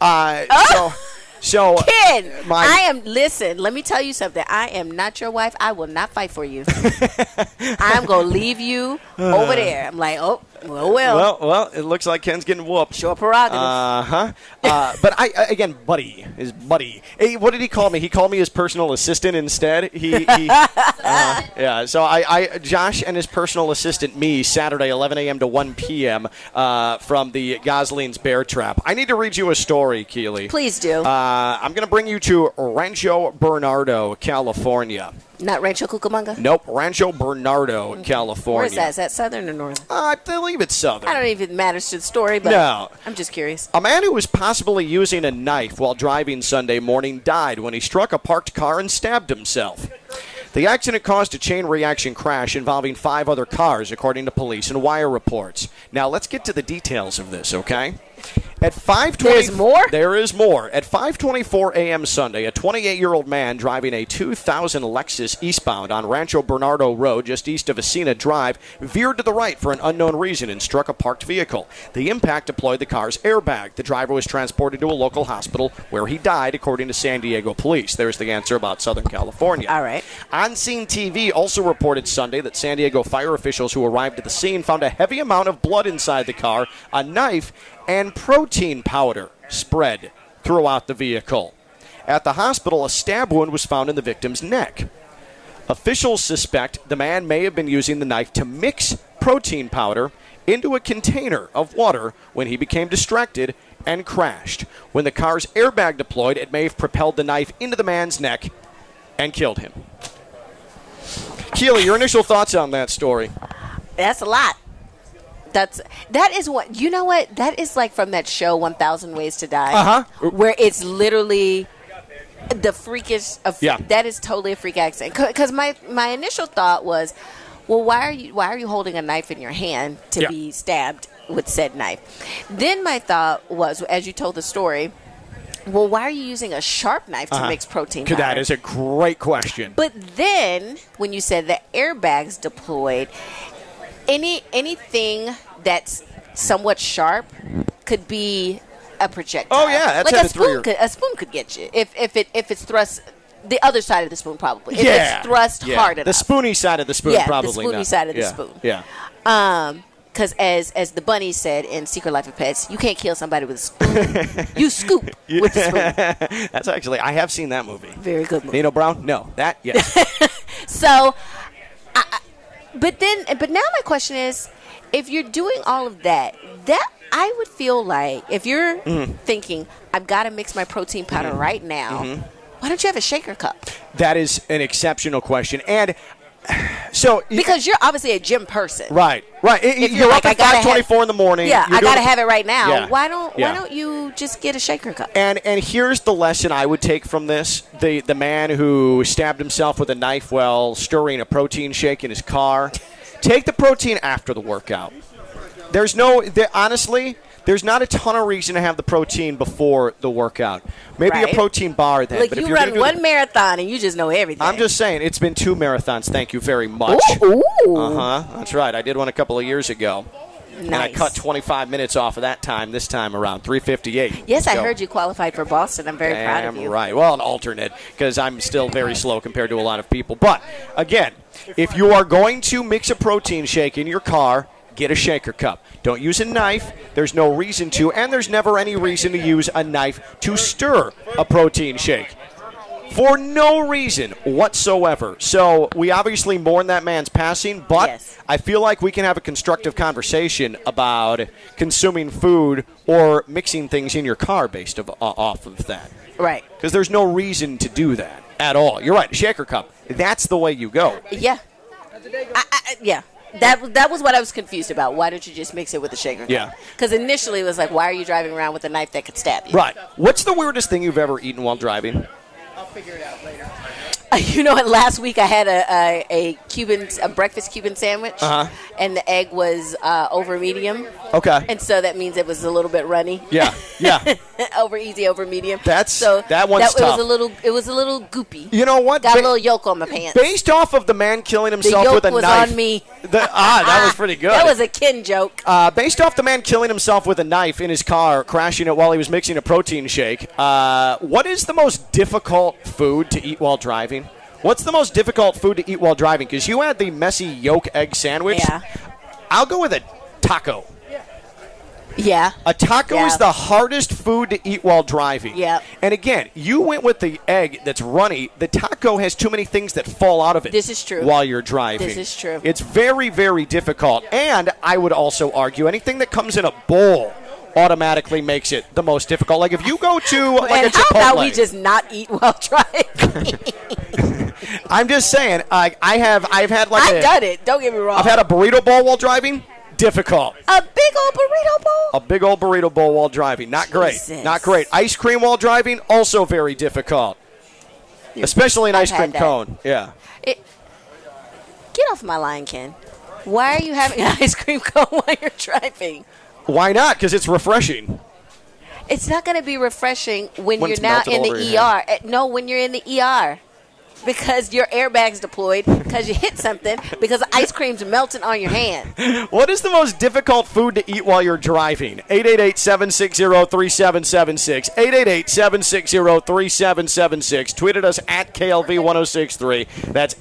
Uh, so, [laughs] so Ken, my- I am. Listen, let me tell you something. I am not your wife. I will not fight for you. [laughs] I'm gonna leave you over there. I'm like, oh, well, well, well, well, it looks like Ken's getting whooped. your prerogative. Uh-huh. Uh But I I- again, buddy, is buddy. Hey, what did he call me? He called me his personal assistant instead. He, he [laughs] uh, yeah. So I, I, Josh and his personal assistant, me, Saturday, 11 a.m. to 1 p.m. Uh, from the Gosling's Bear Trap. I need to read you a story, Keely. Please do. Uh, I'm going to bring you to Rancho Bernardo, California. Not Rancho Cucamonga. Nope, Rancho Bernardo, California. Where is that? Is that southern or northern? Uh, I believe it's southern. I don't even matter to the story, but No. I'm just curious. A man who was possibly using a knife while driving Sunday morning died when he struck a parked car and stabbed himself. The accident caused a chain reaction crash involving five other cars, according to police and wire reports. Now, let's get to the details of this, okay? At 5:20 There's more? There is more. At 5:24 a.m. Sunday, a 28-year-old man driving a 2000 Lexus eastbound on Rancho Bernardo Road, just east of Asina Drive, veered to the right for an unknown reason and struck a parked vehicle. The impact deployed the car's airbag. The driver was transported to a local hospital where he died, according to San Diego police. There's the answer about Southern California. All right. On Scene TV also reported Sunday that San Diego fire officials who arrived at the scene found a heavy amount of blood inside the car, a knife, and protein powder spread throughout the vehicle. At the hospital, a stab wound was found in the victim's neck. Officials suspect the man may have been using the knife to mix protein powder into a container of water when he became distracted and crashed. When the car's airbag deployed, it may have propelled the knife into the man's neck and killed him. Keely, your initial thoughts on that story? That's a lot. That's that is what you know. What that is like from that show, One Thousand Ways to Die, Uh-huh. where it's literally the freakish. Of, Yeah. that is totally a freak accident. Because my my initial thought was, well, why are you why are you holding a knife in your hand to Yeah. be stabbed with said knife? Then my thought was, as you told the story, well, why are you using a sharp knife to Uh-huh. mix protein? That powder? is a great question. But then, when you said the airbags deployed, any anything that's somewhat sharp could be a projectile. Oh, yeah, that's like a spoon. Could, a spoon could get you if if it if it's thrust the other side of the spoon probably. If yeah, it's thrust yeah. hard The spoony side of the spoon, Yeah, the spoony not. side of the Yeah, spoon. Yeah. Um, because as as the bunny said in Secret Life of Pets, you can't kill somebody with a spoon. [laughs] you scoop with the spoon. [laughs] That's actually I have seen that movie. Very good movie. Nino Brown? No, that yes. [laughs] So, I, I- but then, but now my question is, if you're doing all of that, that I would feel like if you're Mhm. thinking, I've got to mix my protein powder Mhm. right now, Mhm. why don't you have a shaker cup? That is an exceptional question. And [sighs] so. Because you're obviously a gym person. Right, right. If you're, you're up like, I at five twenty-four in the morning. Yeah, I got to have it right now. Yeah. Why don't Yeah. Why don't you just get a shaker cup? And and here's the lesson I would take from this: the the man who stabbed himself with a knife while stirring a protein shake in his car. Take the protein after the workout. There's no, there, honestly, there's not a ton of reason to have the protein before the workout. Maybe Right. a protein bar then. Like but if you you're run one the- marathon and you just know everything. I'm just saying, it's been two marathons. Thank you very much. Ooh. Uh huh. That's right. I did one a couple of years ago. And I cut 25 minutes off of that time this time around, 358. Yes, I heard you qualified for Boston. I'm very proud of you. right. Well, an alternate because I'm still very slow compared to a lot of people. But again, if you are going to mix a protein shake in your car, get a shaker cup. Don't use a knife. There's no reason to, and there's never any reason to use a knife to stir a protein shake. For no reason whatsoever. So we obviously mourn that man's passing, but I feel like we can have a constructive conversation about consuming food or mixing things in your car based of, uh, off of that Right. because there's no reason to do that at all. You're right, shaker cup. That's the way you go. Yeah. I, I, yeah. That that was what I was confused about. Why don't you just mix it with a shaker? Yeah. Because initially it was like, why are you driving around with a knife that could stab you? Right. What's the weirdest thing you've ever eaten while driving? I'll figure it out later. Uh, [laughs] you know what? Last week I had a, a, a Cuban a breakfast Cuban sandwich, Uh-huh. and the egg was uh, over medium. Okay. And so that means it was a little bit runny. Yeah. Yeah. [laughs] over easy, over medium. That's- so that one's tough. It was a little. It was a little goopy. You know what? Got Ba- a little yolk on my pants. Based off of the man killing the himself yolk with a was knife. on me. The- ah, that was pretty good. That was a kin joke. Uh, based off the man killing himself with a knife in his car, crashing it while he was mixing a protein shake, uh, what is the most difficult food to eat while driving? What's the most difficult food to eat while driving? Because you had the messy yolk egg sandwich. Yeah. I'll go with a taco. Yeah. A taco Yeah. is the hardest food to eat while driving. Yeah. And again, you went with the egg that's runny. The taco has too many things that fall out of it. This is true. While you're driving. This is true. It's very, very difficult. And I would also argue anything that comes in a bowl automatically makes it the most difficult. Like if you go to [laughs] like and a how about we just not eat while driving? [laughs] I'm just saying, I, I have I've had like I've a, done it. Don't get me wrong. I've had a burrito bowl while driving. Difficult. a big old burrito bowl. A big old burrito bowl while driving. Not great. Not great. Ice cream while driving, also very difficult. Especially an I've ice cream that. cone. Yeah. Get off my line, Ken. Why are you having an [laughs] ice cream cone while you're driving? Why not? Because it's refreshing. It's not going to be refreshing when, When you're now in the ER. Eh, No, when you're in the ER. Because your airbag's deployed, because you hit something, because ice cream's melting on your hand. [laughs] What is the most difficult food to eat while you're driving? 888-760-3776. 888-760-3776. Tweeted us at KLV1063. That's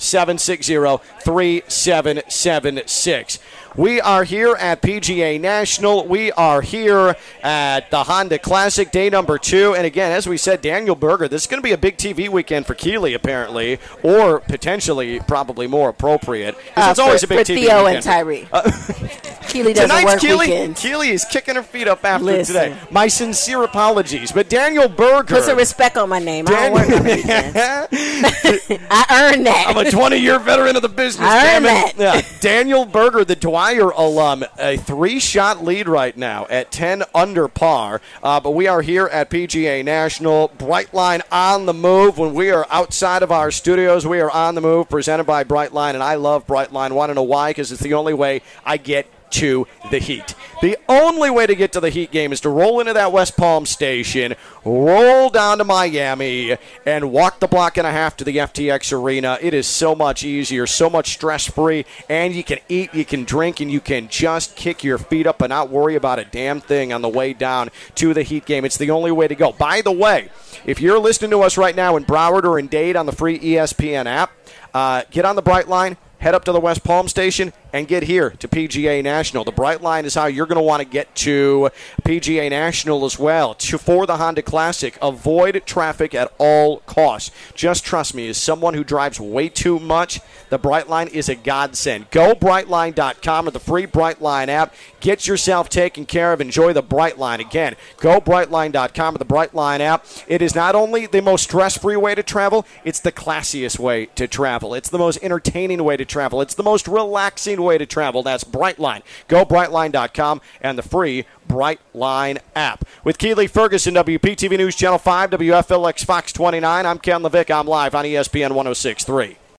888-760-3776. We are here at PGA National. We are here at the Honda Classic, day number two. And again, as we said, Daniel Berger, this is going to be a big TV weekend for Keely, apparently, or potentially, probably more appropriate. Uh, it's always for- a big TV Theo weekend. and Tyree. [laughs] Keely doesn't Tonight's work Keely, weekends. Keely is kicking her feet up after Listen. today. My sincere apologies. But Daniel Berger. Put some respect on my name. I don't work on weekends. [laughs] [laughs] I earned that. I'm a 20 year veteran of the business. Damn it. Yeah. [laughs] Daniel Berger, the Dwyer alum, a three shot lead right now at 10 under par. Uh, but we are here at PGA National. Brightline on the move. When we are outside of our studios, we are on the move, presented by Brightline. And I love Brightline. Want to know why? Because it's the only way I get to the Heat. The only way to get to the Heat game is to roll into that West Palm station, roll down to Miami, and walk the block and a half to the FTX Arena. It is so much easier, so much stress free, and you can eat, you can drink, and you can just kick your feet up and not worry about a damn thing on the way down to the Heat game. It's the only way to go. By the way, if you're listening to us right now in Broward or in Dade on the free ESPN app, uh, get on the Brightline head up to the West Palm Station, and get here to PGA National. The Brightline is how you're going to want to get to PGA National as well. For the Honda Classic, avoid traffic at all costs. Just trust me, as someone who drives way too much, the Brightline is a godsend. Go brightline.com or the free Brightline app. Get yourself taken care of. Enjoy the Brightline. Again, go brightline.com or the Brightline app. It is not only the most stress free way to travel, it's the classiest way to travel. It's the most entertaining way to travel. It's the most relaxing way to travel. That's Brightline. Go brightline.com and the free Brightline app. With Keely Ferguson, WPTV News Channel 5, WFLX Fox 29, I'm Ken LaVicka. I'm live on ESPN 1063.